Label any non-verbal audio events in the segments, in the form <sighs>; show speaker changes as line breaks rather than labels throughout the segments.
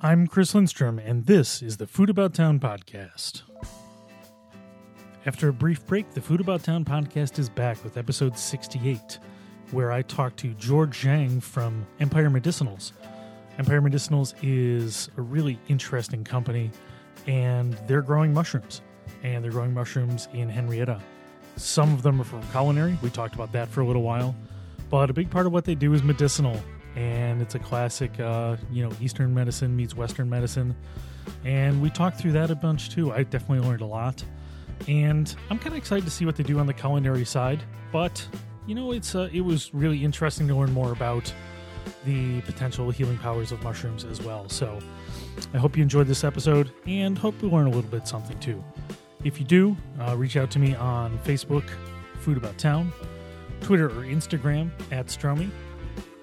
I'm Chris Lindstrom, and this is the Food About Town podcast. After a brief break, the Food About Town podcast is back with episode 68, where I talk to George Zhang from Empire Medicinals. Empire Medicinals is a really interesting company, and they're growing mushrooms, and they're growing mushrooms in Henrietta. Some of them are for culinary. We talked about that for a little while, but a big part of what they do is medicinal, and it's a classic, uh, you know, Eastern medicine meets Western medicine. And we talked through that a bunch too. I definitely learned a lot, and I'm kind of excited to see what they do on the culinary side. But you know, it's uh, it was really interesting to learn more about the potential healing powers of mushrooms as well. So I hope you enjoyed this episode, and hope you learn a little bit something too. If you do, uh, reach out to me on Facebook, Food About Town, Twitter or Instagram at Stromy,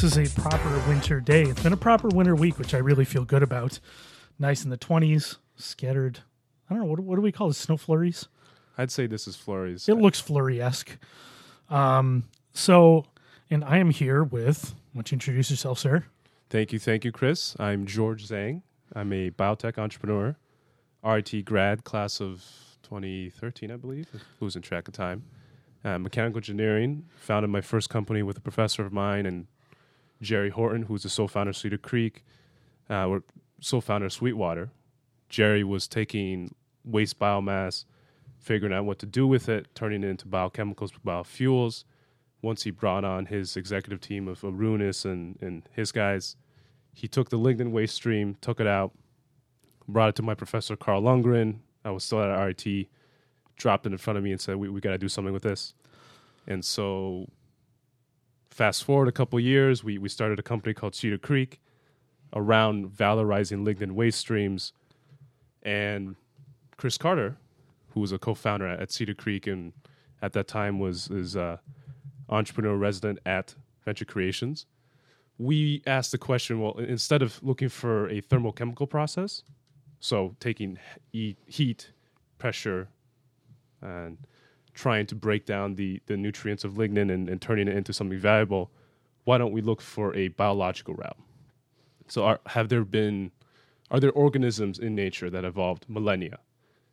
This is a proper winter day. It's been a proper winter week, which I really feel good about. Nice in the 20s, scattered. I don't know, what, what do we call it? Snow flurries?
I'd say this is flurries.
It looks flurry esque. Um, so, and I am here with, why don't you introduce yourself, sir?
Thank you, thank you, Chris. I'm George Zhang. I'm a biotech entrepreneur, RIT grad, class of 2013, I believe. Losing track of time. Uh, mechanical engineering. Founded my first company with a professor of mine and Jerry Horton, who's the sole founder of Cedar Creek. Uh, we're sole founder of Sweetwater. Jerry was taking waste biomass, figuring out what to do with it, turning it into biochemicals, biofuels. Once he brought on his executive team of Arunas and, and his guys, he took the lignin waste stream, took it out, brought it to my professor Carl Lundgren. I was still at RIT, dropped it in front of me and said, "We, we got to do something with this." And so, fast forward a couple years, we we started a company called Cedar Creek around valorizing lignin waste streams, and Chris Carter, who was a co-founder at, at Cedar Creek and at that time was is uh, entrepreneur resident at Venture Creations. We asked the question: Well, instead of looking for a thermochemical process, so taking heat, heat pressure, and trying to break down the, the nutrients of lignin and, and turning it into something valuable, why don't we look for a biological route? So, are, have there been, are there organisms in nature that evolved millennia,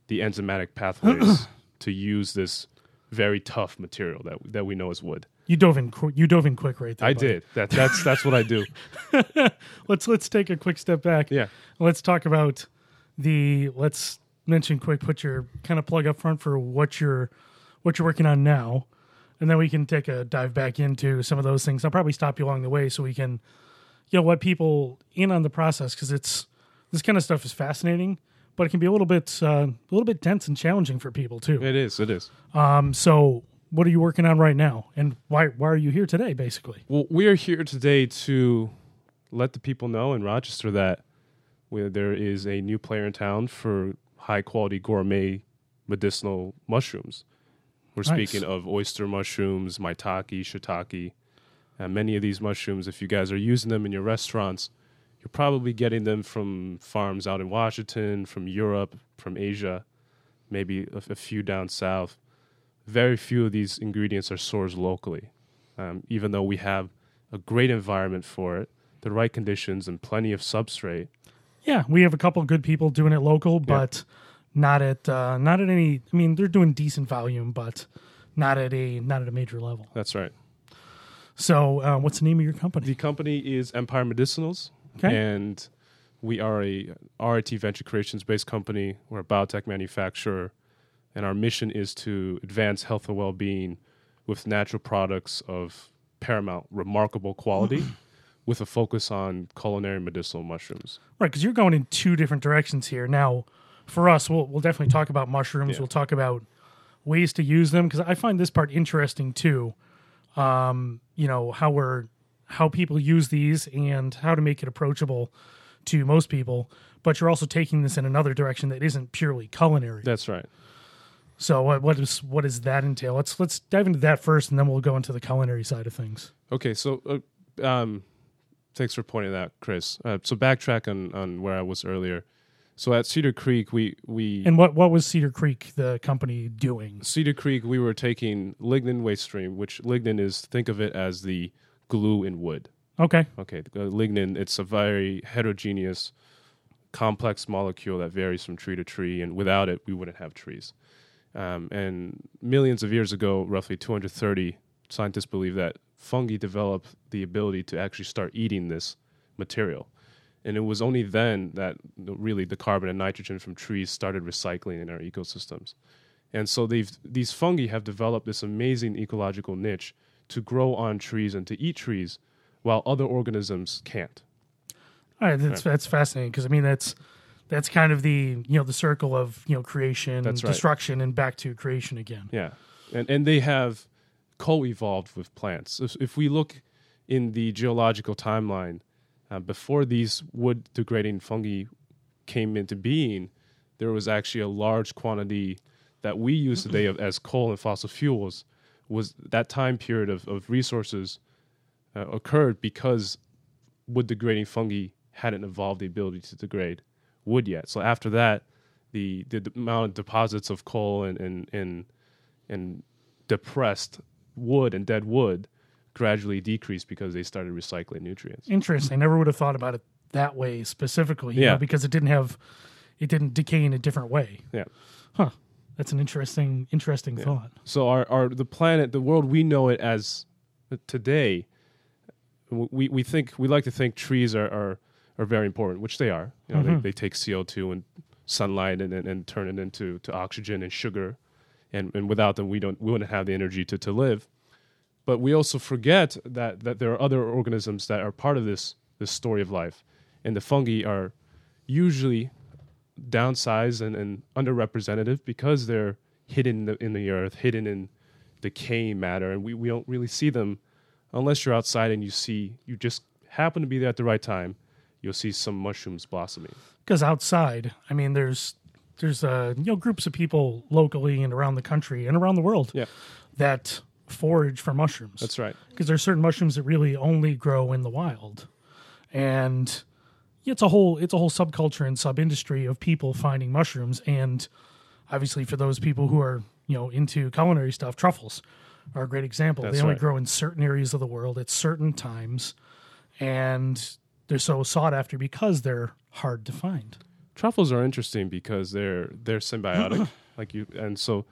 the enzymatic pathways <clears throat> to use this very tough material that that we know as wood?
You dove in. qu- You dove in quick right there.
I
buddy.
did. That that's that's what I do. <laughs>
Let's let's take a quick step back.
Yeah.
Let's talk about the. Let's mention quick. Put your kind of plug up front for what you're what you're working on now, and then we can take a dive back into some of those things. I'll probably stop you along the way so we can, you know, let people in on the process because it's this kind of stuff is fascinating, but it can be a little bit uh, a little bit dense and challenging for people too.
It is. It is.
Um, so what are you working on right now, and why why are you here today? Basically,
Well, we are here today to let the people know in Rochester that there is a new player in town for high quality gourmet medicinal mushrooms. We're
Nice.
speaking of oyster mushrooms, maitake, shiitake. And many of these mushrooms, if you guys are using them in your restaurants, you're probably getting them from farms out in Washington, from Europe, from Asia, maybe a, a few down south. Very few of these ingredients are sourced locally um, even though we have a great environment for it, the right conditions, and plenty of substrate.
Yeah, we have a couple good people doing it local, but not at uh, not at any. I mean, they're doing decent volume, but not at a not at a major level.
That's right.
So, uh, what's the name of your company?
The company is Empire Medicinals,
Okay.
and we are a RIT Venture Creations based company. We're a biotech manufacturer, and our mission is to advance health and well-being with natural products of paramount, remarkable quality, <clears throat> with a focus on culinary medicinal mushrooms.
Right, because you're going in two different directions here. Now, for us, we'll we'll definitely talk about mushrooms.
Yeah.
We'll talk about ways to use them because I find this part interesting too. Um, you know how we're how people use these and how to make it approachable to most people. But you're also taking this in another direction that isn't purely culinary.
That's right.
So what what is what does that entail? Let's let's dive into that first, and then we'll go into the culinary side of things.
Okay, so uh, um, thanks for pointing that, Chris. Uh, so backtrack on, on where I was earlier. So at Cedar Creek, we we
And what what was Cedar Creek, the company, doing?
Cedar Creek, we were taking lignin waste stream, which lignin is think of it as the glue in wood.
Okay,
Okay, the lignin it's a very heterogeneous, complex molecule that varies from tree to tree, and without it, we wouldn't have trees. Um, and millions of years ago, roughly 230, scientists believe that fungi developed the ability to actually start eating this material. And it was only then that the- really the carbon and nitrogen from trees started recycling in our ecosystems. And so they've these fungi have developed this amazing ecological niche to grow on trees and to eat trees while other organisms can't.
All right, that's that's fascinating because I mean that's that's kind of the you know the circle of you know creation,
right.
destruction, and back to creation again.
Yeah, and and they have co-evolved with plants. If, if we look in the geological timeline, uh, before these wood degrading fungi came into being, there was actually a large quantity that we use today of, as coal and fossil fuels. Was that time period of, of resources uh, occurred because wood degrading fungi hadn't evolved the ability to degrade wood yet. So after that, the the amount of deposits of coal and and and, and depressed wood and dead wood gradually decreased because they started recycling nutrients.
Interesting. I never would have thought about it that way specifically. You
Yeah.
know, because it didn't have it didn't decay in a different way.
Yeah.
Huh. That's an interesting interesting thought.
So our, our the planet, the world we know it as today, we, we think we like to think trees are, are, are very important, which they are. You know,
Mhm.
they, they take CO two and sunlight and, and, and turn it into to oxygen and sugar, and, and without them we don't we wouldn't have the energy to, to live. But we also forget that, that there are other organisms that are part of this this story of life, and the fungi are usually downsized and, and underrepresented because they're hidden in the, in the earth, hidden in decaying matter, and we, we don't really see them unless you're outside and you see you just happen to be there at the right time. You'll see some mushrooms blossoming.
Because outside, I mean, there's there's uh, you know groups of people locally and around the country and around the world
Yeah,
that forage for mushrooms.
that's right.
because there's certain mushrooms that really only grow in the wild, and it's a whole it's a whole subculture and sub industry of people finding mushrooms. And obviously, for those people who are you know into culinary stuff, truffles are a great example.
That's
they only
right.
grow in certain areas of the world at certain times, and they're so sought after because they're hard to find.
Truffles are interesting because they're they're symbiotic, <clears throat> like you, and so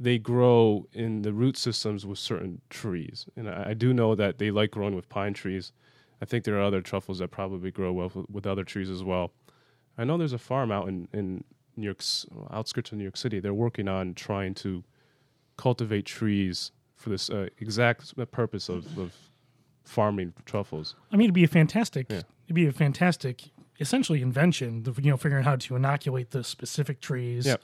they grow in the root systems with certain trees. And I, I do know that they like growing with pine trees. I think there are other truffles that probably grow well with, with other trees as well. I know there's a farm out in in New York's outskirts of New York City. They're working on trying to cultivate trees for this uh, exact purpose of, of farming truffles.
I mean, it'd be a fantastic,
Yeah.
it'd be a fantastic, essentially invention. You know, figuring out how to inoculate the specific trees
Yep.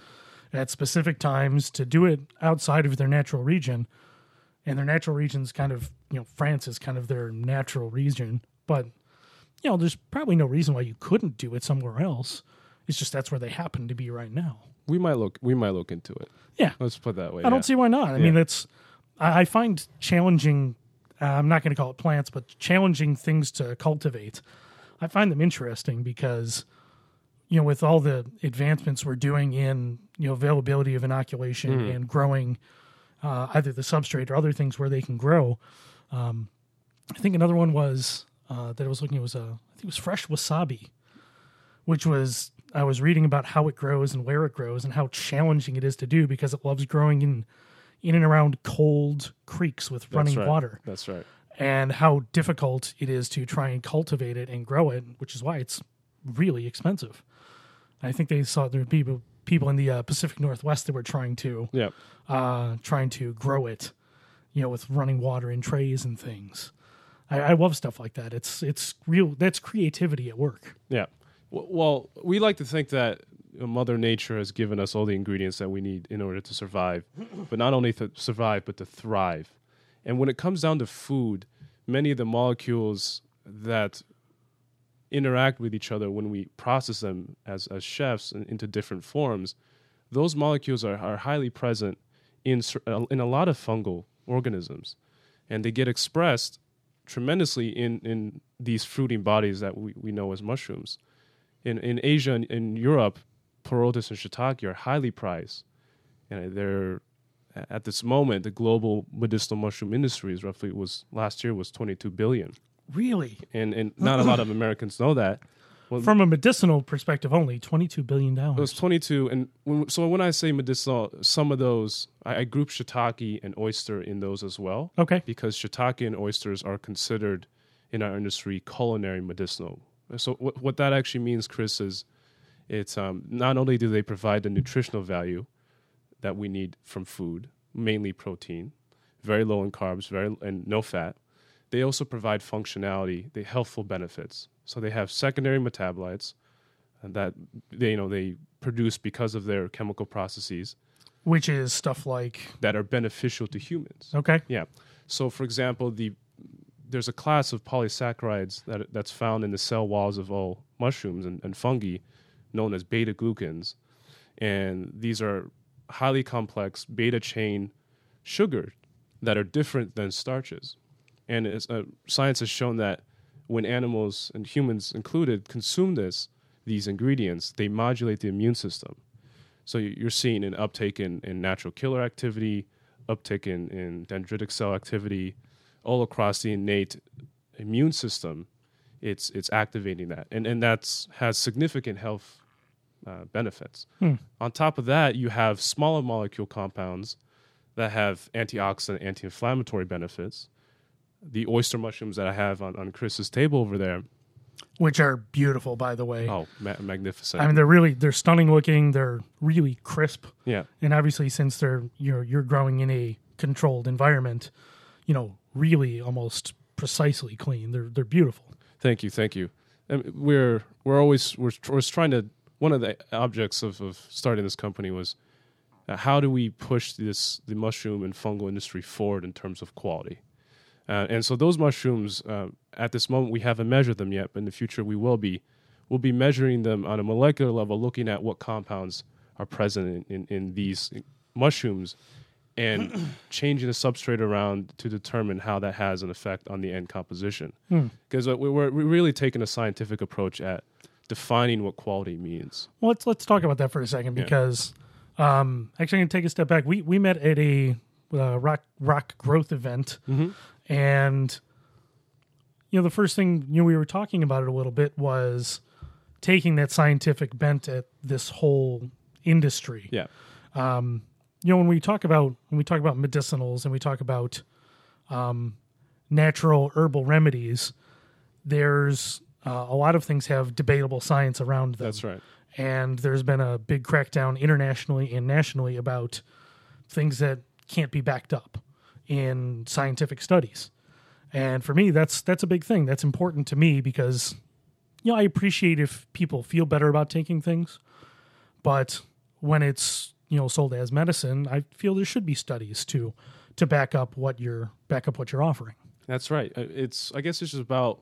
At specific times to do it outside of their natural region, and their natural region's kind of you know France is kind of their natural region, but you know, there's probably no reason why you couldn't do it somewhere else. It's just that's where they happen to be right now.
We might look we might look into it.
Yeah,
Let's put it that way.
I don't see why not. I
Yeah.
mean, it's I, I find challenging. Uh, I'm not going to call it plants, but challenging things to cultivate. I find them interesting because, you know, with all the advancements we're doing in you know availability of inoculation
Mm-hmm.
and growing uh, either the substrate or other things where they can grow. Um, I think another one was uh, that I was looking at was uh, I think it was fresh wasabi, which was I was reading about how it grows and where it grows and how challenging it is to do because it loves growing in in and around cold creeks with
That's
running
right.
water
That's right.
and how difficult it is to try and cultivate it and grow it, which is why it's really expensive. I think they saw there'd be people in the uh, Pacific Northwest that were trying to
Yeah.
uh, trying to grow it, you know, with running water in trays and things. I, I love stuff like that. It's it's real. That's creativity at work.
Yeah. Well, we like to think that Mother Nature has given us all the ingredients that we need in order to survive, <clears throat> but not only to survive, but to thrive. And when it comes down to food, many of the molecules that interact with each other when we process them as, as chefs in, into different forms, those molecules are, are highly present in, uh, in a lot of fungal organisms. And they get expressed tremendously in, in these fruiting bodies that we, we know as mushrooms. In, in Asia and in Europe, Pleurotus and shiitake are highly prized. And they're at this moment, the global medicinal mushroom industry is roughly was last year was 22 billion,
Really,
and and not a lot of Americans know that. Well,
from a medicinal perspective, only $22 billion.
it was 22, and when, so when I say medicinal, some of those I, I group shiitake and oyster in those as well,
Okay,
because shiitake and oysters are considered in our industry culinary medicinal. So what what that actually means, Chris, is it's um, not only do they provide the nutritional value that we need from food, mainly protein, very low in carbs, very and no fat. They also provide functionality, the healthful benefits. So they have secondary metabolites that they you know they produce because of their chemical processes
which is stuff like
that are beneficial to humans.
okay,
Yeah. So, for example, the there's a class of polysaccharides that that's found in the cell walls of all mushrooms and, and fungi, known as beta glucans, and these are highly complex beta chain sugar that are different than starches. And it's, uh, science has shown that when animals and humans included consume this these ingredients, they modulate the immune system. So you- you're seeing an uptake in, in natural killer activity, uptick in, in dendritic cell activity, all across the innate immune system. It's it's activating that, and and that's has significant health uh, benefits. On top of that, you have smaller molecule compounds that have antioxidant, anti-inflammatory benefits. The oyster mushrooms that I have on, on Chris's table over there,
which are beautiful, by the way.
oh, ma- magnificent!
I mean, they're really they're stunning looking. They're really crisp,
yeah,
and obviously, since they're you're you're growing in a controlled environment, you know, really almost precisely clean. They're they're beautiful.
Thank you, thank you. And we're we're always we're, we're trying to. One of the objects of, of starting this company was uh, how do we push this the mushroom and fungal industry forward in terms of quality. Uh, and so those mushrooms, uh, at this moment, we haven't measured them yet, but in the future we will be. We'll be measuring them on a molecular level, looking at what compounds are present in, in, in these mushrooms, and <clears throat> changing the substrate around to determine how that has an effect on the end composition because we- we're, we're really taking a scientific approach at defining what quality means.
Well, let's let's talk about that for a second
Yeah.
because um, actually, I'm gonna take a step back. We we met at a uh, rock rock growth event, and you know the first thing you know we were talking about it a little bit was taking that scientific bent at this whole industry.
Yeah,
you know when we talk about when we talk about medicinals and we talk about um, natural herbal remedies, there's uh, a lot of things have debatable science around them.
that's right.
and there's been a big crackdown internationally and nationally about things that can't be backed up in scientific studies. And for me, that's that's a big thing. That's important to me because you know I appreciate if people feel better about taking things, but when it's you know sold as medicine, I feel there should be studies to to back up what you're back up what you're offering.
That's right. Uh, It's I guess it's just about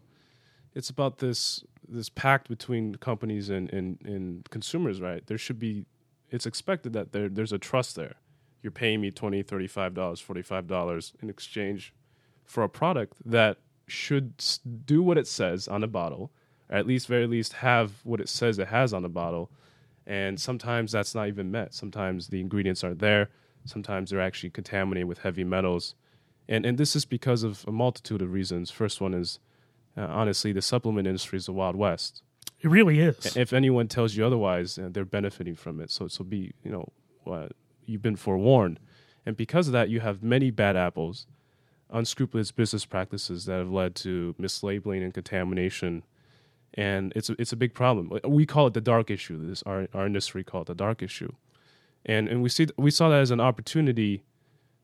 it's about this this pact between companies and, and, and consumers, right? There should be it's expected that there there's a trust there. You're paying me 20 $35, $45 in exchange for a product that should do what it says on the bottle, or at least very least have what it says it has on the bottle. And sometimes that's not even met. Sometimes the ingredients aren't there. Sometimes they're actually contaminated with heavy metals and and this is because of a multitude of reasons. First one is uh, honestly the supplement industry is the wild west.
It really is.
If anyone tells you otherwise, uh, they're benefiting from it. So so be you know uh, you've been forewarned, and because of that, you have many bad apples, unscrupulous business practices that have led to mislabeling and contamination. and it's a, it's a big problem. We call it the dark issue. This our our industry call it the dark issue, and and we see we saw that as an opportunity,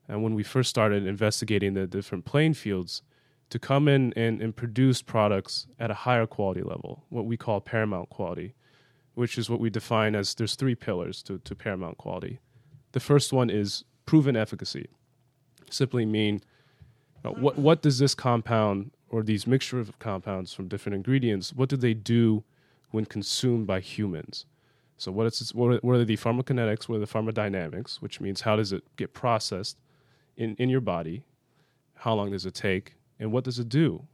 and when we first started investigating the different playing fields, to come in and, and produce products at a higher quality level, what we call paramount quality, which is what we define as there's three pillars to, to paramount quality. The first one is proven efficacy. Simply mean uh, what what does this compound or these mixture of compounds from different ingredients, what do they do when consumed by humans? So what is what are, what are the pharmacokinetics, what are the pharmacodynamics, which means how does it get processed in, in your body? How long does it take? And what does it do?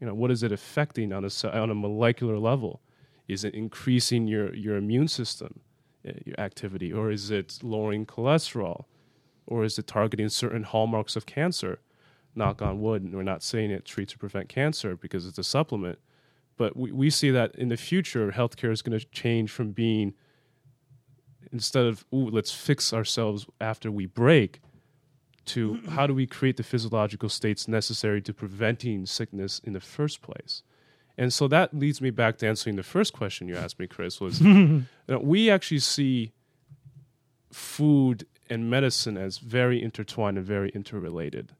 You know, what is it affecting on a, on a molecular level? Is it increasing your, your immune system, Uh, activity, or is it lowering cholesterol? Or is it targeting certain hallmarks of cancer? knock on wood, and we're not saying it treats or prevent cancer because it's a supplement. But we, we see that in the future, healthcare is going to change from being instead of ooh, let's fix ourselves after we break to how do we create the physiological states necessary to preventing sickness in the first place. And so that leads me back to answering the first question you asked me, Chris. Was <laughs> <laughs> you know, we actually see food and medicine as very intertwined and very interrelated.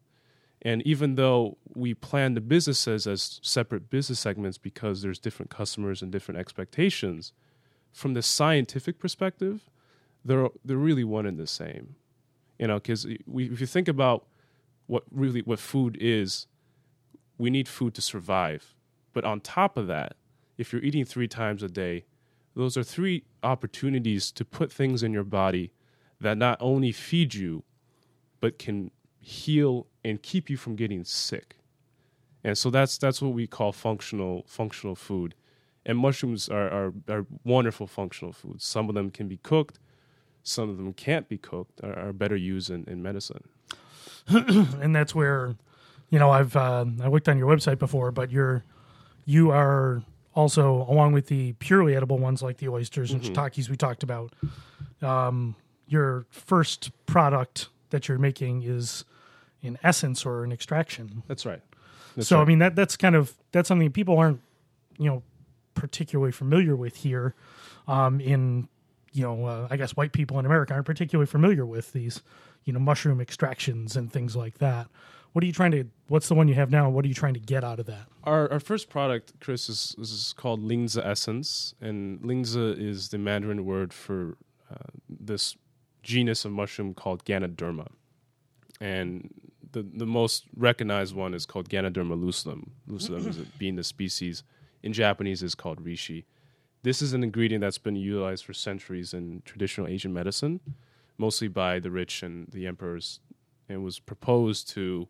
And even though we plan the businesses as separate business segments because there's different customers and different expectations, from the scientific perspective, they're they're really one and the same. You know, because if you think about what really what food is, we need food to survive. But on top of that, if you're eating three times a day, those are three opportunities to put things in your body that not only feed you, but can heal and keep you from getting sick. And so that's that's what we call functional functional food. And mushrooms are, are, are wonderful functional foods. Some of them can be cooked, some of them can't be cooked, are, are better used in, in medicine. <clears throat>
and that's where, you know, I've uh, I looked on your website before, but you're you are also along with the purely edible ones like the oysters and mm-hmm. shiitakes we talked about. Um, your first product that you're making is an essence or an extraction.
That's right.
That's so right. I mean that that's kind of that's something people aren't you know particularly familiar with here. Um, in you know uh, I guess white people in America aren't particularly familiar with these you know mushroom extractions and things like that. What are you trying to? What's the one you have now? What are you trying to get out of that?
Our our first product, Chris, is, is called Lingzhi Essence, and Lingzhi is the Mandarin word for uh, this genus of mushroom called Ganoderma, and the, the most recognized one is called Ganoderma lucidum. Lucidum is <clears throat> being the species. In Japanese, is called reishi. This is an ingredient that's been utilized for centuries in traditional Asian medicine, mostly by the rich and the emperors, and was proposed to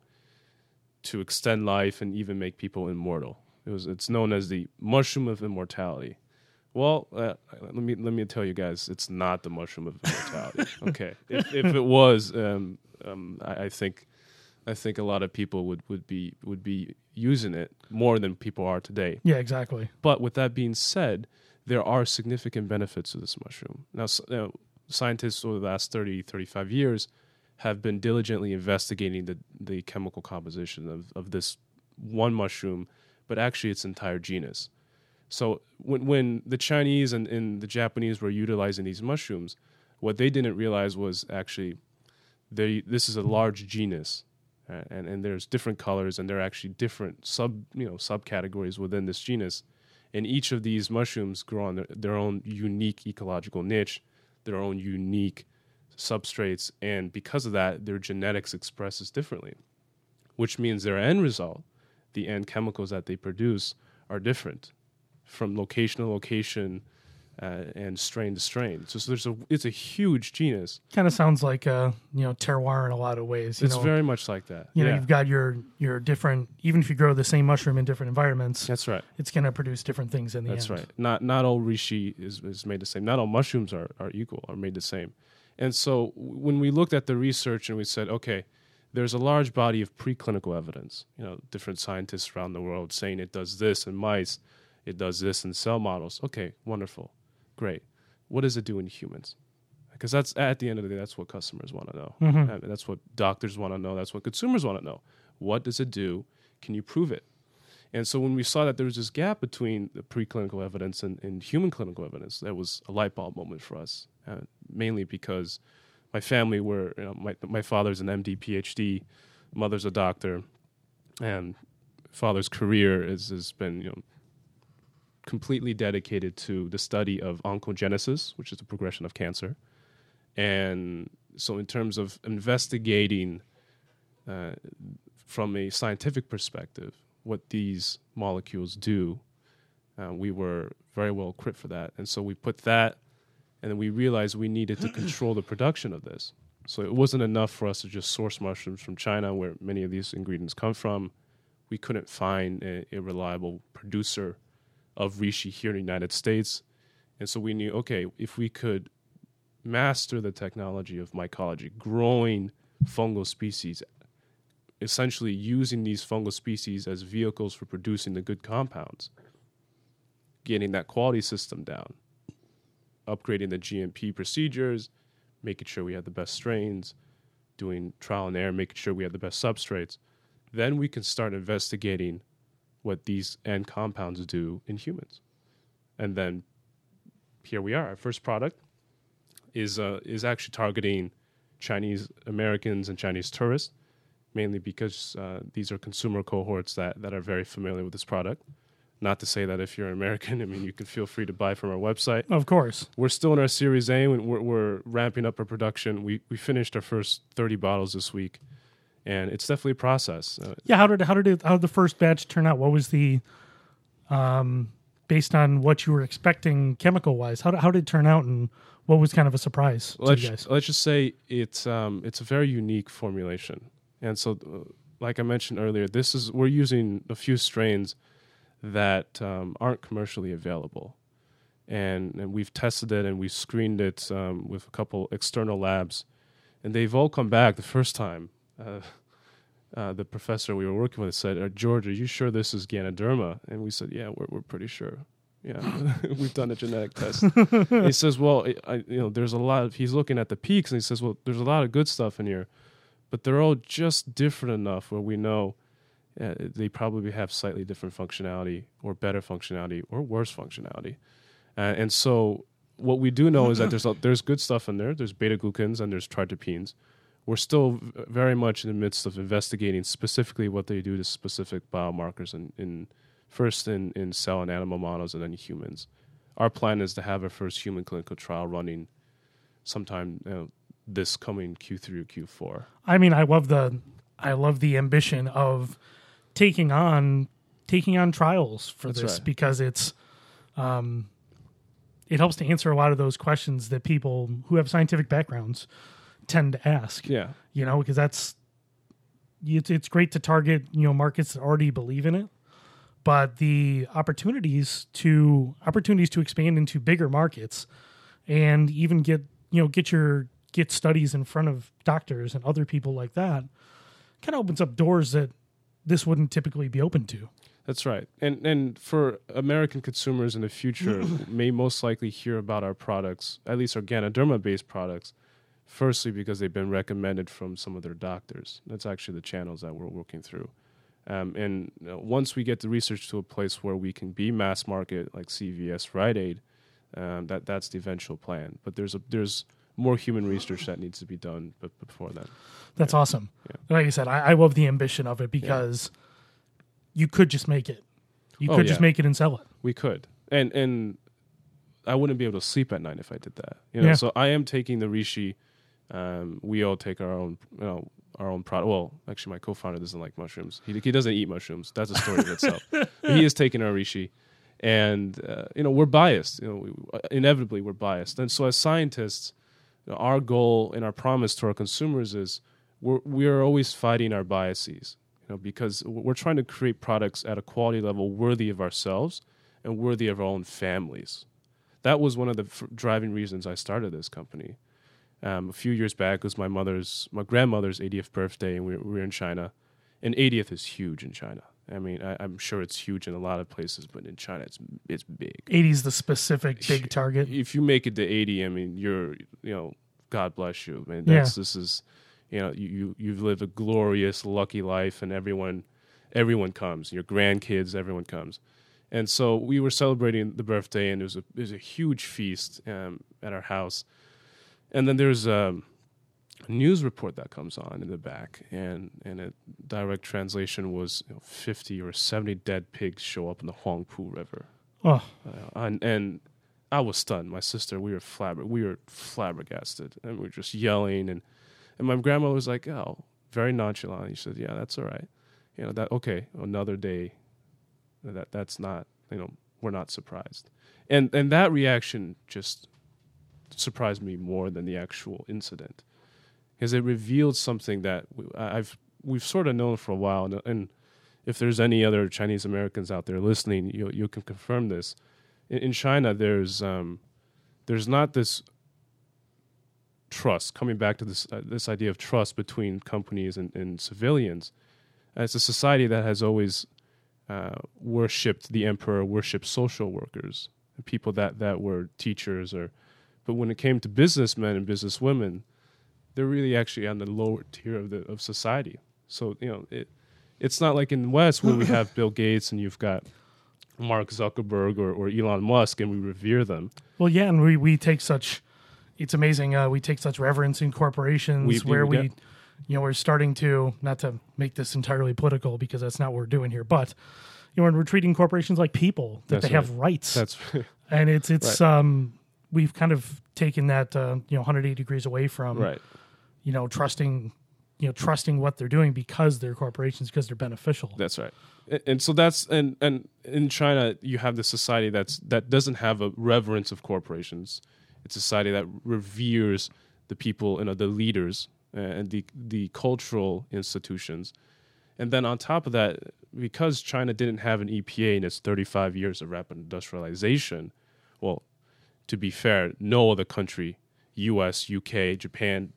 to extend life and even make people immortal. It was it's known as the mushroom of immortality. Well, uh, let me let me tell you guys, it's not the mushroom of immortality. <laughs> okay, if, if it was, um, um, I, I, think I think a lot of people would, would be would be using it more than people are today.
Yeah, exactly.
But with that being said, there are significant benefits to this mushroom. Now, you know, scientists over the last 30, 35 years have been diligently investigating the, the chemical composition of, of this one mushroom, but actually its entire genus. So when, when the Chinese and, and the Japanese were utilizing these mushrooms, what they didn't realize was actually they, this is a large genus uh, and and there's different colors and there are actually different sub you know subcategories within this genus and each of these mushrooms grow on their, their own unique ecological niche their own unique substrates and because of that their genetics expresses differently which means their end result the end chemicals that they produce are different from location to location uh, and strain to strain. So, so, there's a it's a huge genus.
Kind of sounds like a you know terroir in a lot of ways.
it's
know,
very much like that.
You
yeah.
know, you've got your your different. Even if you grow the same mushroom in different environments,
that's right.
It's going to produce different things in the
that's
end.
right. Not not all reishi is is made the same. Not all mushrooms are are equal. Are made the same. And so when we looked at the research and we said, okay, there's a large body of preclinical evidence. You know, different scientists around the world saying it does this in mice, it does this in cell models. Okay, wonderful, great what does it do in humans? Because that's at the end of the day, that's what customers want to know.
Mm-hmm.
That's what doctors want to know. That's what consumers want to know. What does it do? Can you prove it? And so when we saw that there was this gap between the preclinical evidence and, and human clinical evidence, that was a light bulb moment for us, uh, mainly because my family were, you know, my, my father's an MD, PhD, mother's a doctor, and father's career is, has been, you know, completely dedicated to the study of oncogenesis, which is the progression of cancer. And so, in terms of investigating uh, from a scientific perspective what these molecules do, uh, we were very well equipped for that. And so, we put that, and then we realized we needed to control the production of this. So, it wasn't enough for us to just source mushrooms from China, where many of these ingredients come from. We couldn't find a, a reliable producer of reishi here in the United States. And so we knew, okay, if we could master the technology of mycology, growing fungal species, essentially using these fungal species as vehicles for producing the good compounds, getting that quality system down, upgrading the GMP procedures, making sure we have the best strains, doing trial and error, making sure we have the best substrates, then we can start investigating what these end compounds do in humans. And then here we are. Our first product is uh, is actually targeting Chinese Americans and Chinese tourists, mainly because uh, these are consumer cohorts that, that are very familiar with this product. Not to say that if you're an American, <laughs> I mean, you can feel free to buy from our website.
Of course.
We're still in our Series A. and We're, we're ramping up our production. We, we finished our first 30 bottles this week and it's definitely a process. Uh,
Yeah, how did how did it, how did the first batch turn out? What was the um based on what you were expecting chemical wise? How did, how did it turn out and what was kind of a surprise
let's
you guys?
let's just say it's um, it's a very unique formulation, and so uh, like I mentioned earlier, this is we're using a few strains that um, aren't commercially available, and and we've tested it and we've screened it um, with a couple external labs, and they've all come back the first time. Uh, <laughs> uh, the professor we were working with said, uh, "George, are you sure this is Ganoderma?" And we said, "Yeah, we're we're pretty sure. Yeah, <laughs> we've done a genetic <laughs> test." He says, "Well, I, I, you know, there's a lot." Of, he's looking at the peaks, and he says, "Well, there's a lot of good stuff in here, but they're all just different enough where we know uh, they probably have slightly different functionality, or better functionality, or worse functionality." Uh, and so, what we do know is that <laughs> there's there's good stuff in there. There's beta glucans and there's triterpenes we're still v- very much in the midst of investigating specifically what they do to specific biomarkers in, in first in, in cell and animal models and then humans. Our plan is to have our first human clinical trial running sometime you know, this coming Q3 or Q4.
I mean, I love the I love the ambition of taking on taking on trials for
That's
this
right.
because it's um it helps to answer a lot of those questions that people who have scientific backgrounds tend to ask.
Yeah,
You know, because that's it's it's great to target, you know, markets that already believe in it. But the opportunities to opportunities to expand into bigger markets and even get you know get your get studies in front of doctors and other people like that kind of opens up doors that this wouldn't typically be open to.
that's right. And and for American consumers in the future, <clears throat> may most likely hear about our products, at least our Ganoderma based products, firstly because they've been recommended from some of their doctors. That's actually the channels that we're working through. Um, and you know, once we get the research to a place where we can be mass market like CVS, Rite Aid, um, that that's the eventual plan. But there's a there's more human research that needs to be done but before that
That's awesome.
Yeah.
Like I said, I, I love the ambition of it because you could just make it. You
Oh,
could just make it and sell it.
We could, and and I wouldn't be able to sleep at night if I did that. You know,
Yeah.
so I am taking the reishi. Um, we all take our own, you know, our own product. Well, actually, my co-founder doesn't like mushrooms. He he doesn't eat mushrooms. That's a story in itself. <laughs> He is taking our reishi, and uh, you know we're biased. You know, we, inevitably we're biased, and so as scientists, our goal and our promise to our consumers is we're we are always fighting our biases. You know, because we're trying to create products at a quality level worthy of ourselves and worthy of our own families. That was one of the f- driving reasons I started this company. Um, a few years back was my mother's, my grandmother's 80th birthday, and we, we were in China. And 80th is huge in China. I mean, I, I'm sure it's huge in a lot of places, but in China, it's it's big.
80's the specific big target.
If you make it to 80, I mean, you're, you know, God bless you. Man, that's this is, you know, you, you you've lived a glorious, lucky life, and everyone, everyone comes. Your grandkids, everyone comes. And so we were celebrating the birthday, and it was a it was a huge feast um, at our house. And then there's um, news report that comes on in the back, and and a direct translation was you know, 50 or 70 dead pigs show up in the Huangpu River.
Oh,
Uh, and, and I was stunned. My sister, we were flabber, we were flabbergasted, and we were just yelling. And and my grandmother was like, "Oh, very nonchalant." She said, "Yeah, that's all right. You know that okay, another day. That that's not you know we're not surprised." And and that reaction just surprised me more than the actual incident, because it revealed something that I've we've sort of known for a while, and, and if there's any other Chinese Americans out there listening, you you can confirm this. In, in China, there's um, there's not this trust coming back to this uh, this idea of trust between companies and, and civilians. Uh, It's a society that has always uh, worshipped the emperor, worshipped social workers, people that that were teachers or. But when it came to businessmen and businesswomen, they're really actually on the lower tier of the of society. So you know it it's not like in the West where we have <laughs> Bill Gates and you've got Mark Zuckerberg or, or Elon Musk and we revere them.
well, yeah, and we we take such. It's amazing. Uh, we take such reverence in corporations
We-
where
we
we, you know, we're starting to not to make this entirely political because that's not what we're doing here, but you know, we're treating corporations like people that
That's
they have rights,
That's <laughs>
and it's it's um we've kind of taken that uh, you know 180 degrees away from
right.
You know trusting you know trusting what they're doing because they're corporations because they're beneficial.
That's right. A- And so that's and and in China you have this society that's that doesn't have a reverence of corporations. It's a society that reveres the people and uh, the leaders uh, and the the cultural institutions. And then on top of that, because China didn't have an EPA in its 35 years of rapid industrialization, well, to be fair, no other country, US, UK, Japan,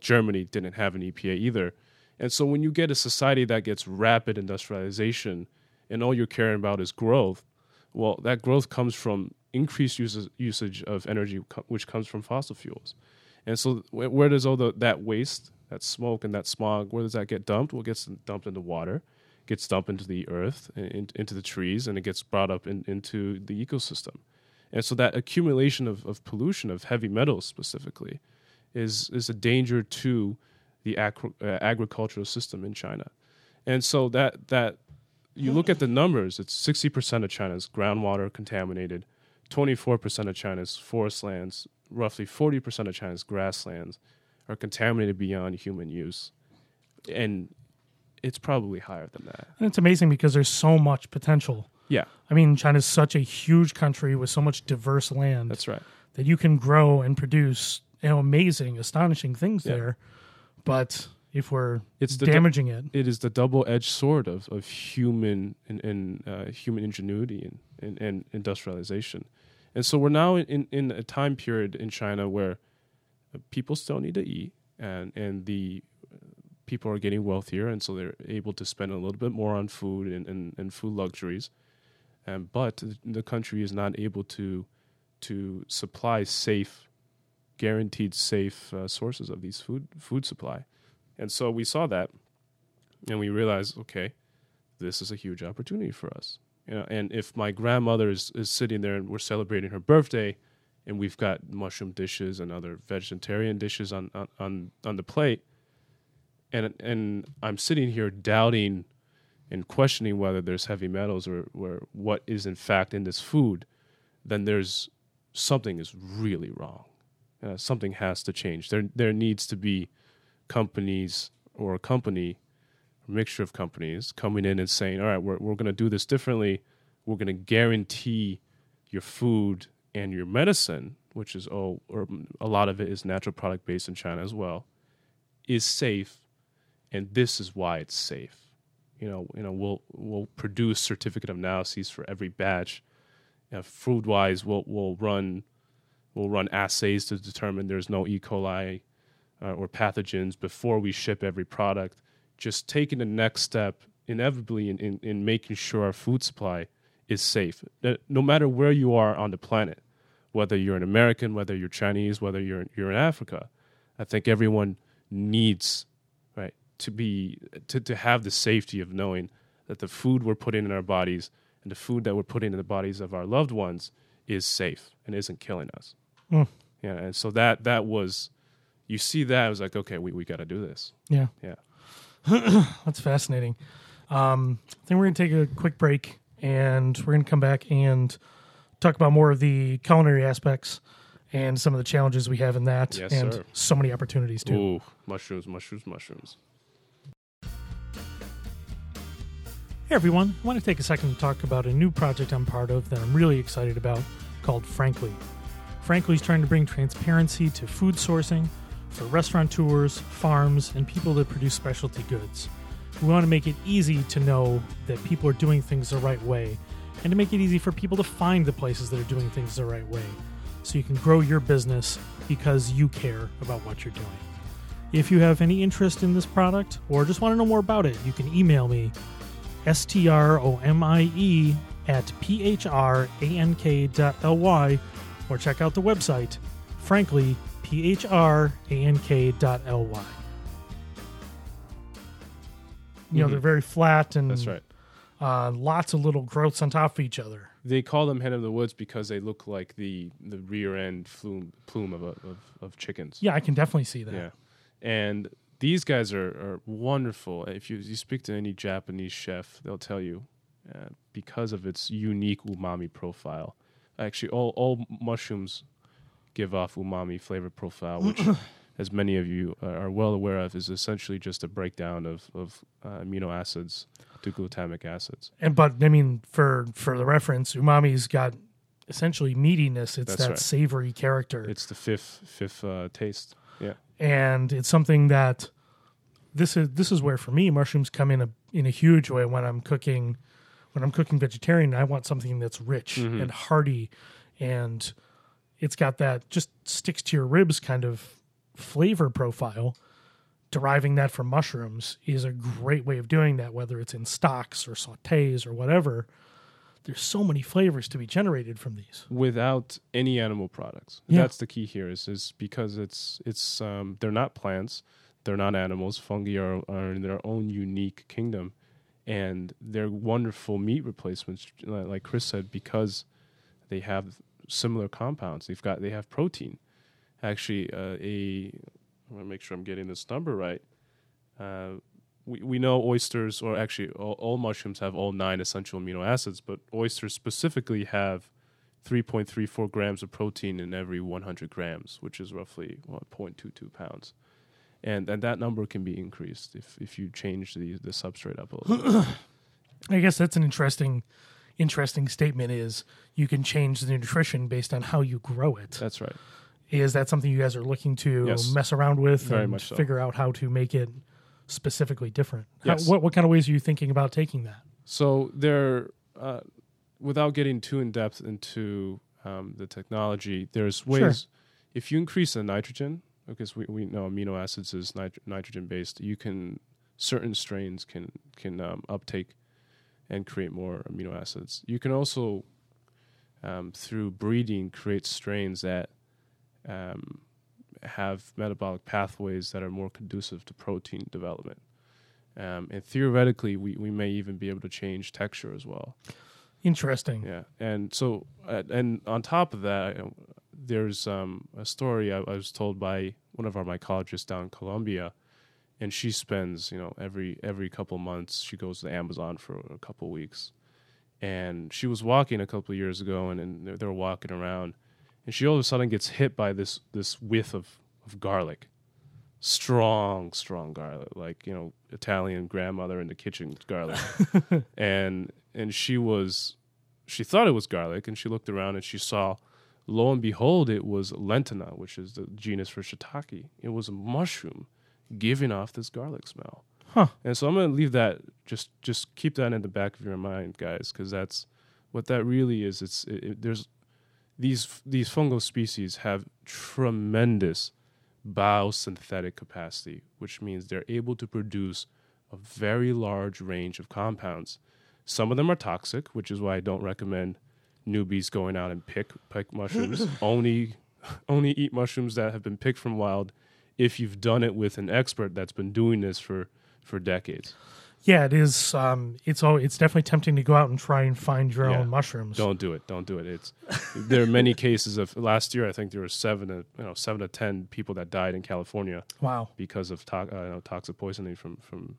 Germany didn't have an EPA either. And so when you get a society that gets rapid industrialization and all you're caring about is growth, well, that growth comes from increased usage, usage of energy, which comes from fossil fuels. And so where does all the, that waste, that smoke and that smog, where does that get dumped? Well, it gets dumped into water, gets dumped into the earth, in, into the trees, and it gets brought up in, into the ecosystem. And so that accumulation of, of pollution, of heavy metals specifically, is, is a danger to the agri- uh, agricultural system in China. And so that, that you look at the numbers, it's 60% of China's groundwater contaminated, 24% of China's forest lands, roughly 40% of China's grasslands are contaminated beyond human use. And it's probably higher than that.
And it's amazing because there's so much potential.
Yeah,
I mean, China's such a huge country with so much diverse land
that's right.
that you can grow and produce you know amazing, astonishing things
Yeah.
there. But if we're
It's the du-
damaging it,
it is the double-edged sword of, of human and, and uh, human ingenuity and, and, and industrialization. And so we're now in, in a time period in China where uh, people still need to eat and, and the uh, people are getting wealthier and so they're able to spend a little bit more on food and, and, and food luxuries. Um, but the country is not able to to supply safe, guaranteed safe uh, sources of these food food supply. And so we saw that and we realized, okay, this is a huge opportunity for us. You know, and if my grandmother is, is sitting there and we're celebrating her birthday, and we've got mushroom dishes and other vegetarian dishes on on, on, the plate, and and I'm sitting here doubting and questioning whether there's heavy metals or, or what is in fact in this food, then there's something is really wrong. Uh, something has to change. There there needs to be companies or a company, a mixture of companies, coming in and saying, all right, we're, we're going to do this differently. We're going to guarantee your food and your medicine, which is, all or a lot of it is natural product based in China as well, is safe. And this is why it's safe. You know, you know, we'll we'll produce certificate of analyses for every batch. You know, food wise, we'll we'll run we'll run assays to determine there's no E. coli uh, or pathogens before we ship every product. Just taking the next step, inevitably, in, in, in making sure our food supply is safe. No matter where you are on the planet, whether you're an American, whether you're Chinese, whether you're you're in Africa, I think everyone needs right to be to, to have the safety of knowing that the food we're putting in our bodies and the food that we're putting in the bodies of our loved ones is safe and isn't killing us.
Mm.
Yeah, and so that that was, you see that I was like, okay, we we got to do this.
Yeah.
Yeah. <clears throat>
That's fascinating. Um, I think we're going to take a quick break and we're going to come back and talk about more of the culinary aspects and some of the challenges we have in that
Yes,
and
sir.
so many opportunities too.
Ooh, mushrooms, mushrooms, mushrooms.
Hey everyone, I want to take a second to talk about a new project I'm part of that I'm really excited about called Frankly. Frankly is trying to bring transparency to food sourcing for restaurateurs, farms, and people that produce specialty goods. We want to make it easy to know that people are doing things the right way and to make it easy for people to find the places that are doing things the right way so you can grow your business because you care about what you're doing. If you have any interest in this product or just want to know more about it, you can email me S T R O M I E at P H R A N K dot L Y or check out the website, frankly, P H R A N K dot L Y. You know,
Mhm.
they're very flat and
That's right.
uh, lots of little growths on top of each other.
They call them hen of the woods because they look like the the rear end plume plume of a, of, of chickens.
Yeah, I can definitely see that.
Yeah. And these guys are, are wonderful. If you, you speak to any Japanese chef, they'll tell you uh, because of its unique umami profile. Actually, all, all mushrooms give off umami flavor profile, which, <clears throat> as many of you are well aware of, is essentially just a breakdown of, of uh, amino acids to glutamic acids.
And but I mean, for for the reference, umami's got essentially meatiness. It's
That's
that
right.
savory character.
It's the fifth fifth uh, taste. Yeah.
and it's something that this is this is where for me mushrooms come in a in a huge way when I'm cooking when I'm cooking vegetarian I want something that's rich
Mhm.
and hearty and it's got that just sticks to your ribs kind of flavor profile deriving that from mushrooms is a great way of doing that whether it's in stocks or sautés or whatever there's so many flavors to be generated from these
without any animal products.
Yeah.
That's the key here. Is is because it's it's um, they're not plants, they're not animals. Fungi are, are in their own unique kingdom, and they're wonderful meat replacements. Like Chris said, because they have similar compounds. They've got they have protein. Actually, uh, a I want to make sure I'm getting this number right. Uh, we, we know oysters, or actually all, all mushrooms have all nine essential amino acids, but oysters specifically have 3.34 grams of protein in every 100 grams, which is roughly what, 0.22 pounds. And, and that number can be increased if, if you change the, the substrate up a little bit. <clears throat>
I guess that's an interesting interesting statement is you can change the nutrition based on how you grow it.
That's right.
Is that something you guys are looking to
Yes.
mess around with
Very
and
so.
figure out how to make it specifically different? How-
Yes.
what what kind of ways are you thinking about taking that?
So there, uh, without getting too in depth into um, the technology, there's ways.
Sure.
If you increase the nitrogen, because we, we know amino acids is nit- nitrogen based, you can certain strains can can um, uptake and create more amino acids. You can also um, through breeding create strains that um, have metabolic pathways that are more conducive to protein development. Um, and theoretically, we, we may even be able to change texture as well.
Interesting.
Yeah, and so uh, and on top of that, there's um, a story I, I was told by one of our mycologists down in Colombia, and she spends you know every every couple months she goes to the Amazon for a couple weeks, and she was walking a couple years ago, and, and they're, they're walking around, and she all of a sudden gets hit by this this whiff of of garlic, strong strong garlic, like you know Italian grandmother in the kitchen garlic, <laughs> and and she was she thought it was garlic and she looked around and she saw lo and behold it was Lentinula which is the genus for shiitake. It was a mushroom giving off this garlic smell.
Huh.
and so i'm going to leave that just just keep that in the back of your mind guys because that's what that really is. It's it, it- there's these these fungal species have tremendous biosynthetic capacity which means they're able to produce a very large range of compounds. Some of them are toxic, which is why I don't recommend newbies going out and pick pick mushrooms. <laughs> only only eat mushrooms that have been picked from wild if you've done it with an expert that's been doing this for for decades.
Yeah, it is. Um, it's all. It's definitely tempting to go out and try and find your
Yeah.
own mushrooms.
Don't do it. Don't do it. It's there are many cases of last year. I think there were seven, to, you know, seven to ten people that died in California
Wow.
because of to- uh, you know, toxic poisoning from from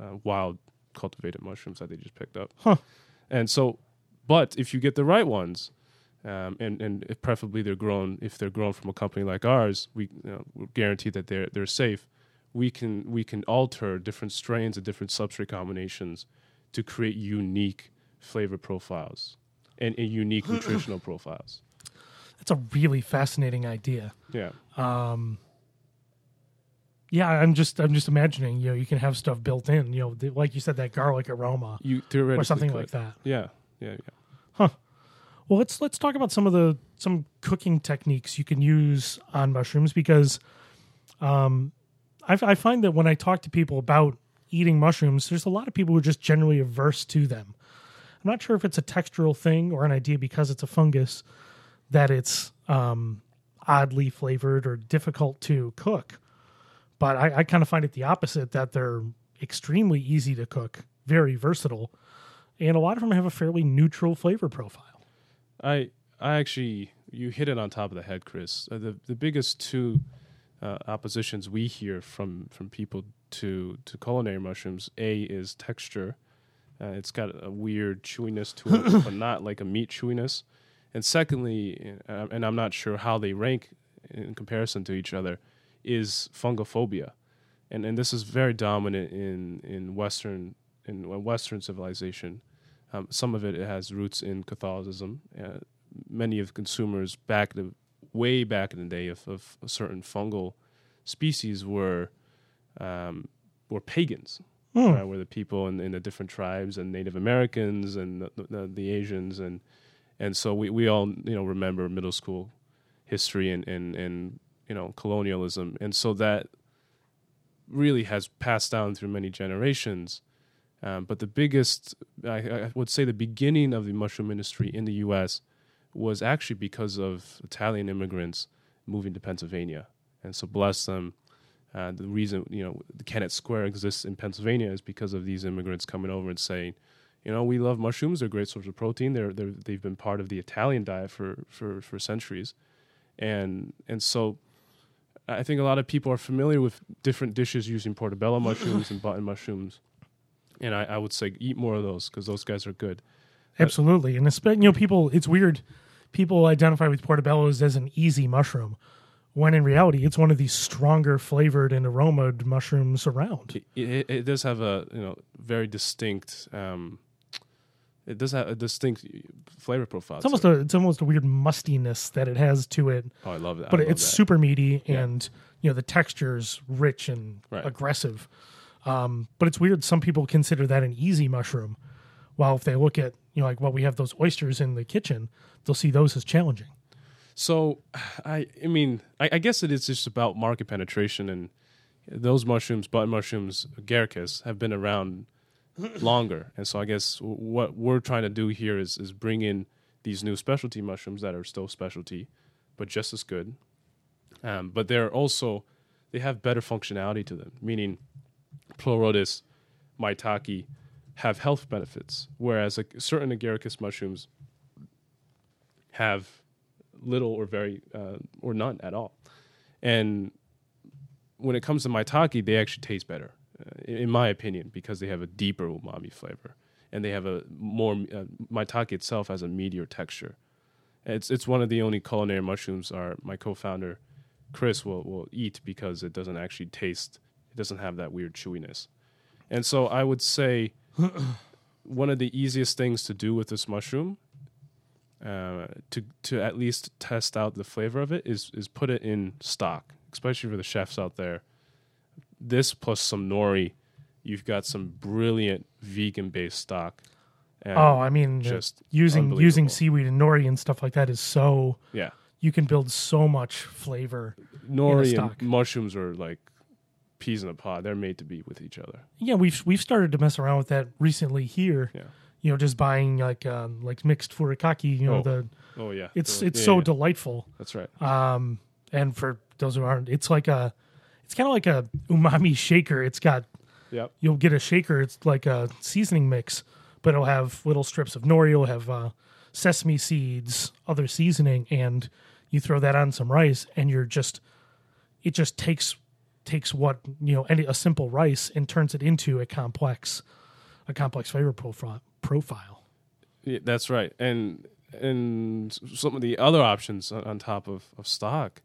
uh, wild cultivated mushrooms that they just picked up.
Huh.
And so, but if you get the right ones, um, and and if preferably they're grown, if they're grown from a company like ours, we you know, we're guaranteed that they're they're safe. We can we can alter different strains and different substrate combinations to create unique flavor profiles and, and unique <laughs> nutritional profiles.
That's a really fascinating idea.
Yeah.
Um, Yeah, I'm just I'm just imagining. You know, you can have stuff built in. You know, like you said, that garlic aroma
You
or something
could.
like that.
Yeah, yeah, yeah.
Well, let's let's talk about some of the some cooking techniques you can use on mushrooms because um, I, I find that when I talk to people about eating mushrooms, there's a lot of people who are just generally averse to them. I'm not sure if it's a textural thing or an idea because it's a fungus that it's um, oddly flavored or difficult to cook. But I, I kind of find it the opposite that they're extremely easy to cook, very versatile, and a lot of them have a fairly neutral flavor profile.
I I actually you hit it on top of the head, Chris. Uh, the the biggest two uh, oppositions we hear from from people to to culinary mushrooms. A is texture. Uh, it's got a weird chewiness to it, but <laughs> not like a meat chewiness. And secondly, uh, and I'm not sure how they rank in comparison to each other, is fungophobia, and and this is very dominant in in Western in Western civilization. Um, some of it it has roots in Catholicism. Uh, many of consumers back the way back in the day of, of certain fungal species were um, were pagans,
Hmm.
uh, were the people in, in the different tribes and Native Americans and the, the, the Asians and and so we, we all you know remember middle school history and, and, and you know colonialism and so that really has passed down through many generations. Um, but the biggest, I, I would say, the beginning of the mushroom industry in the U.S. was actually because of Italian immigrants moving to Pennsylvania, and so bless them. Uh, the reason you know the Kennett Square exists in Pennsylvania is because of these immigrants coming over and saying, you know, we love mushrooms; they're a great source of protein. They're, they're they've been part of the Italian diet for for for centuries, and and so I think a lot of people are familiar with different dishes using portobello mushrooms and button mushrooms, and I, I would say eat more of those because those guys are good.
Absolutely, and espe- you know, people. It's weird. People identify with portobellos as an easy mushroom, when in reality, it's one of the stronger flavored and aromaed mushrooms around.
It, it, it does have a you know very distinct. Um, it does have a distinct flavor profile.
It's almost
it.
a it's almost a weird mustiness that it has to it,
oh, I love that.
but
love
it's
that.
super meaty
Yeah.
and you know the texture's rich and
Right.
aggressive. Um, but it's weird. Some people consider that an easy mushroom, while if they look at you know like what we have those oysters in the kitchen, they'll see those as challenging.
So, <sighs> I I mean, I, I guess it is just about market penetration, and those mushrooms, button mushrooms, agaricus, have been around <laughs> longer, and so I guess what we're trying to do here is is bring in these new specialty mushrooms that are still specialty, but just as good. Um, but they're also they have better functionality to them, meaning Pleurotus, maitake have health benefits, whereas certain agaricus mushrooms have little or very uh, or none at all. And when it comes to maitake, they actually taste better, uh, in in my opinion, because they have a deeper umami flavor and they have a more uh, maitake itself has a meatier texture. It's it's one of the only culinary mushrooms our my co-founder Chris will will eat because it doesn't actually taste. Doesn't have that weird chewiness. And so I would say <coughs> one of the easiest things to do with this mushroom uh, to to at least test out the flavor of it is is put it in stock, especially for the chefs out there. This plus some nori, you've got some brilliant vegan based stock. And
Oh, I mean,
just
using using seaweed and nori and stuff like that is so
yeah,
you can build so much flavor.
nori and mushrooms are like peas in a pod. They're made to be with each other.
Yeah, we've we've started to mess around with that recently here.
Yeah.
You know, just buying like um, like mixed furikake. You know,
Oh,
the
Oh yeah,
it's
Yeah,
it's
yeah,
so
yeah.
delightful.
that's right.
Um, and for those who aren't, it's like a it's kind of like a umami shaker. It's got
Yep.
You'll get a shaker. It's like a seasoning mix, but it'll have little strips of nori. It'll have uh, sesame seeds, other seasoning, and you throw that on some rice, and you're just it just takes takes what you know any a simple rice and turns it into a complex a complex flavor profile profile.
Yeah, that's right. And and some of the other options on, top of, of stock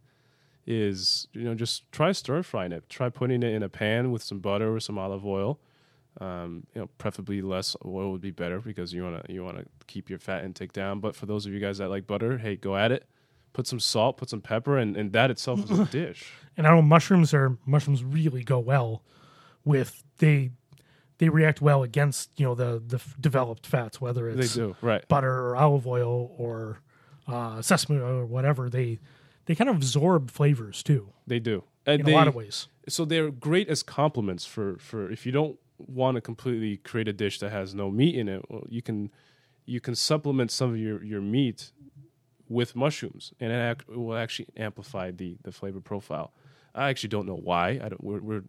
is you know just try stir frying it. Try putting it in a pan with some butter or some olive oil. Um, you know, preferably less oil would be better because you wanna you wanna keep your fat intake down. But for those of you guys that like butter, hey, go at it. Put some salt, put some pepper, and, and that itself is a <laughs> dish.
And I know mushrooms are mushrooms really go well with they they react well against you know the the developed fats, whether
They
it's
do right.
butter or olive oil or uh, sesame oil or whatever. They they kind of absorb flavors too
They do. And
in
they,
a lot of ways.
so they're great as complements for for if you don't want to completely create a dish that has no meat in it well, you can you can supplement some of your your meat with mushrooms and it, will actually amplify the the flavor profile i actually don't know why i don't we're, we're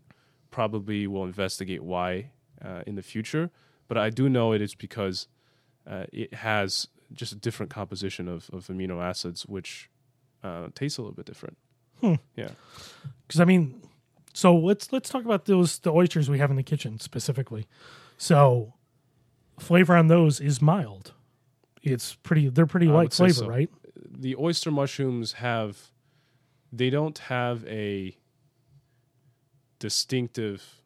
probably will investigate why uh, in the future but i do know it is because uh, it has just a different composition of, of amino acids which uh, tastes a little bit different yeah
Because I mean, so let's let's talk about those the oysters we have in the kitchen specifically. So flavor on those is mild. It's pretty. They're pretty light flavor,
so.
right?
The oyster mushrooms have they don't have a distinctive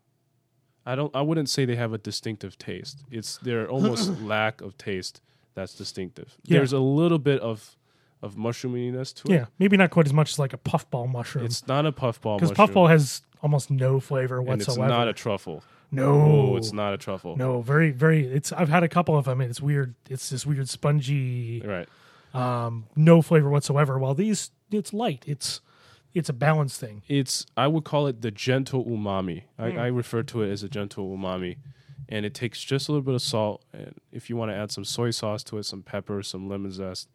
I don't I wouldn't say they have a distinctive taste. It's their <laughs> almost lack of taste that's distinctive.
Yeah.
There's a little bit of of mushroominess to it.
Yeah, maybe not quite as much as like a puffball mushroom.
It's not a puffball
Because puffball has almost no flavor
and it's
whatsoever.
not a truffle.
no,
Oh, it's not a truffle.
No, very, very. It's. I've had a couple of them. And it's weird. It's this weird spongy,
Right.
Um, no flavor whatsoever. While these, it's light. It's, it's a balanced thing.
it's I would call it the gentle umami. I,
Hmm.
I refer to it as a gentle umami, and it takes just a little bit of salt. And if you want to add some soy sauce to it, some pepper, some lemon zest,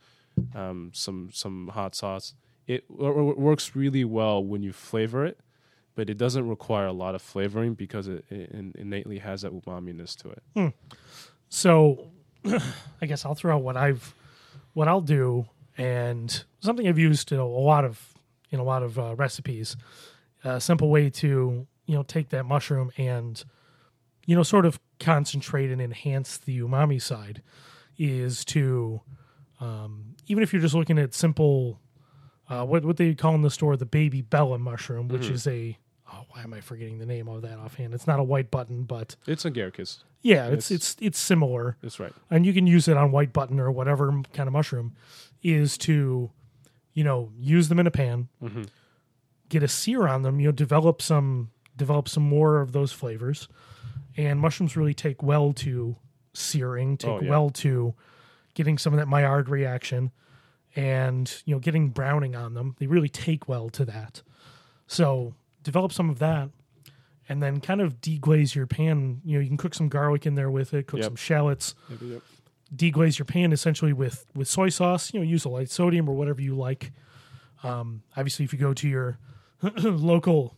um, some some hot sauce, it w- w- works really well when you flavor it. But it doesn't require a lot of flavoring because it, it innately has that umaminess to it.
So, <clears throat> I guess I'll throw out what I've, what I'll do, and something I've used in a lot of, in a lot of uh, recipes. A simple way to you know take that mushroom and, you know, sort of concentrate and enhance the umami side, is to, um, even if you're just looking at simple, uh, what what they call in the store the baby bella mushroom, which is a oh why am I forgetting the name of that offhand? It's not a white button, but
It's agaricus.
yeah, it's
It's-
it's it's similar
That's right.
and you can use it on white button or whatever kind of mushroom is to you know use them in a pan
Mm-hmm.
get a sear on them you know develop some develop some more of those flavors and mushrooms really take well to searing take
Oh, yeah.
well to getting some of that maillard reaction and you know getting browning on them they really take well to that so develop some of that and then kind of deglaze your pan you know you can cook some garlic in there with it cook
Yep.
some shallots
Yep, yep.
deglaze your pan essentially with with soy sauce. You know, use a light sodium or whatever you like. Um, obviously, if you go to your <clears throat> local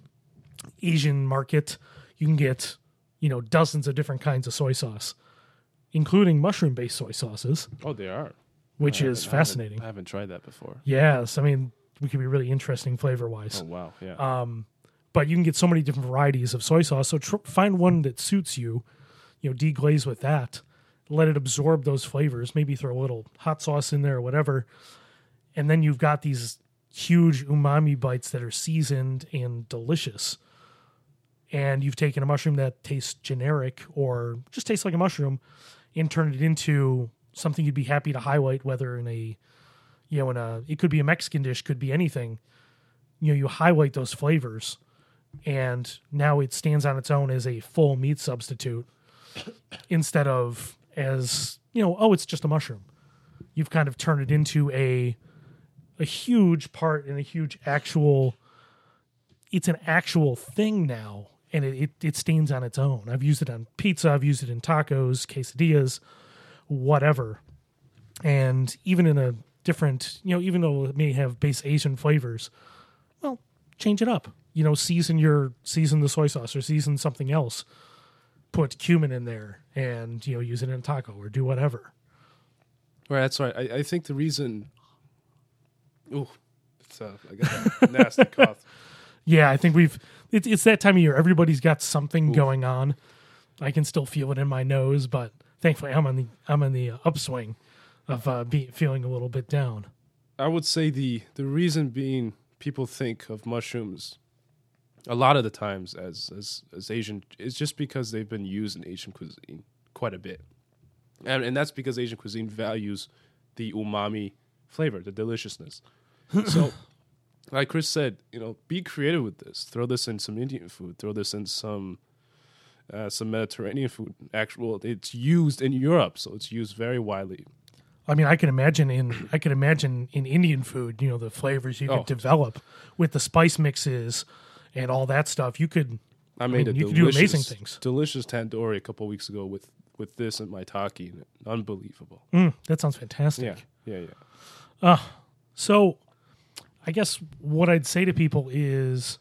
Asian market, you can get you know dozens of different kinds of soy sauce, including mushroom based soy sauces,
Oh, they are.
which
I
is
haven't- I haven't-
fascinating.
I haven't tried that before.
Yes, I mean we could be really interesting flavor wise.
Oh wow, yeah.
Um, but you can get so many different varieties of soy sauce. So tr- find one that suits you. You know, deglaze with that. Let it absorb those flavors. Maybe throw a little hot sauce in there or whatever, and then you've got these huge umami bites that are seasoned and delicious. And you've taken a mushroom that tastes generic or just tastes like a mushroom, and turned it into something you'd be happy to highlight, whether in a, you know, in a it could be a Mexican dish, could be anything you know you highlight those flavors and now it stands on its own as a full meat substitute instead of as you know oh it's just a mushroom. You've kind of turned it into a a huge part and a huge actual it's an actual thing now and it, it, it stands on its own. I've used it on pizza i've used it in tacos quesadillas whatever. And even in a different you know even though it may have base asian flavors well change it up you know season your season the soy sauce or season something else put cumin in there and you know use it in a taco or do whatever.
Right, that's right. I, I think the reason. Ooh, it's uh, I got that nasty <laughs> cough.
Yeah, I think we've it's it's that time of year. Everybody's got something going on. I can still feel it in my nose, but thankfully I'm on the I'm on the upswing of uh, be, feeling a little bit down.
I would say the the reason being people think of mushrooms a lot of the times as as as Asian is just because they've been used in Asian cuisine quite a bit, and and that's because Asian cuisine values the umami flavor, the deliciousness. <laughs> so, like Chris said, you know, be creative with this. Throw this in some Indian food. Throw this in some uh, some Mediterranean food. Actual, it's used in Europe, so it's used very widely.
I mean, I can imagine in I can imagine in Indian food, you know, the flavors you
Oh.
could develop with the spice mixes and all that stuff. You could
I made
mean,
a
you can do
delicious,
amazing things.
delicious tandoori a couple weeks ago with with this and in it. Unbelievable.
mm, that sounds fantastic.
Yeah, yeah, yeah.
So, I guess what I'd say to people is,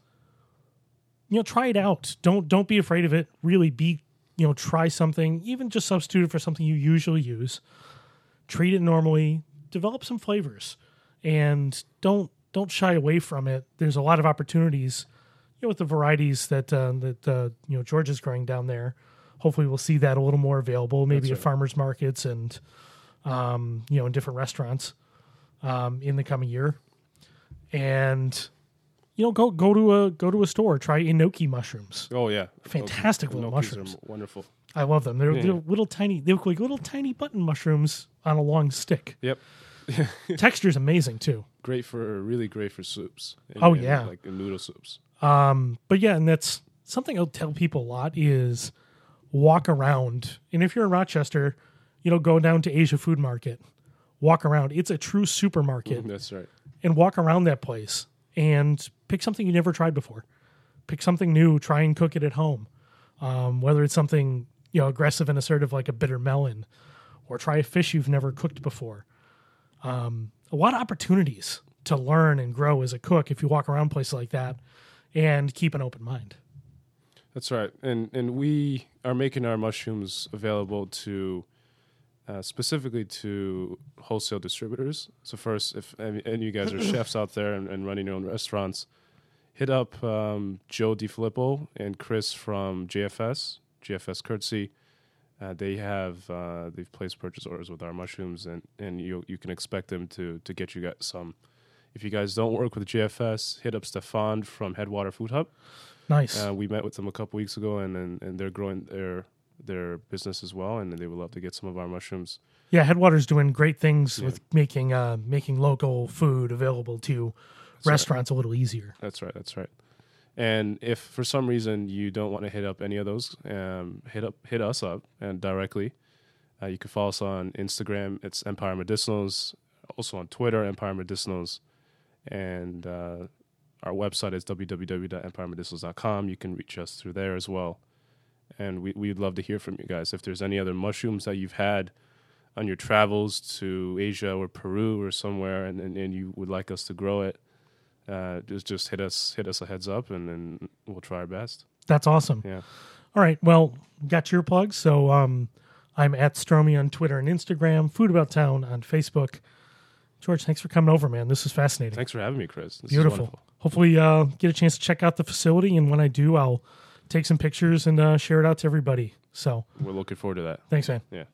you know, try it out. Don't don't be afraid of it. Really, be you know, try something. Even just substitute it for something you usually use. Treat it normally. Develop some flavors, and don't don't shy away from it. There's a lot of opportunities, know, with the varieties that uh, that uh, you know George is growing down there. Hopefully, we'll see that a little more available, maybe
That's
at
right.
farmers markets and um, you know in different restaurants um, in the coming year. And you know, go go to a go to a store. Try enoki mushrooms.
Oh yeah,
Fantastic little mushrooms.
Are wonderful.
I love them. They're,
Yeah.
they're little tiny. They look like little tiny button mushrooms on a long stick.
Yep, <laughs>
Texture's amazing too.
great for really great for soups. And-
Oh,
and,
yeah.
like noodle soups.
Um, but yeah, and that's something I'll tell people a lot is walk around. And if you're in Rochester, you know, go down to Asia Food Market, walk around. It's a true supermarket,
That's right.
and walk around that place and pick something you never tried before. Pick something new. Try and cook it at home. Um, whether it's something you know aggressive and assertive like a bitter melon, or try a fish you've never cooked before. Um, a lot of opportunities to learn and grow as a cook if you walk around places like that and keep an open mind.
That's right. And and we are making our mushrooms available to uh, specifically to wholesale distributors. So first, if any, any you guys are <laughs> chefs out there and, and running your own restaurants, hit up um, Joe DiFilippo and Chris from JFS, JFS Courtesy. Uh, they have uh, they've placed purchase orders with our mushrooms, and, and you you can expect them to to get you guys some. If you guys don't work with JFS, hit up Stefan from Headwater Food Hub.
Nice.
Uh, we met with them a couple weeks ago, and, and and they're growing their their business as well, and they would love to get some of our mushrooms.
yeah, Headwater's doing great things
Yeah.
with making uh, making local food available to
right.
restaurants a little easier.
That's right. That's right. And if for some reason you don't want to hit up any of those, um, hit up hit us up and directly. Uh, you can follow us on Instagram. It's Empire Medicinals. Also on Twitter, Empire Medicinals, and uh, our website is www.empiremedicinals.com. You can reach us through there as well. And we, we'd love to hear from you guys. If there's any other mushrooms that you've had on your travels to Asia or Peru or somewhere, and, and, and you would like us to grow it, uh, just just hit us hit us a heads up, and then we'll try our best.
That's awesome.
Yeah,
All right. Well, got your plugs. So um, I'm at Stromie on Twitter and Instagram, Food About Town on Facebook. George, thanks for coming over, man. This is fascinating.
thanks for having me, Chris. This
Beautiful. Hopefully, uh, get a chance to check out the facility. And when I do, I'll take some pictures and uh, share it out to everybody. So
We're looking forward to that.
thanks, man.
Yeah.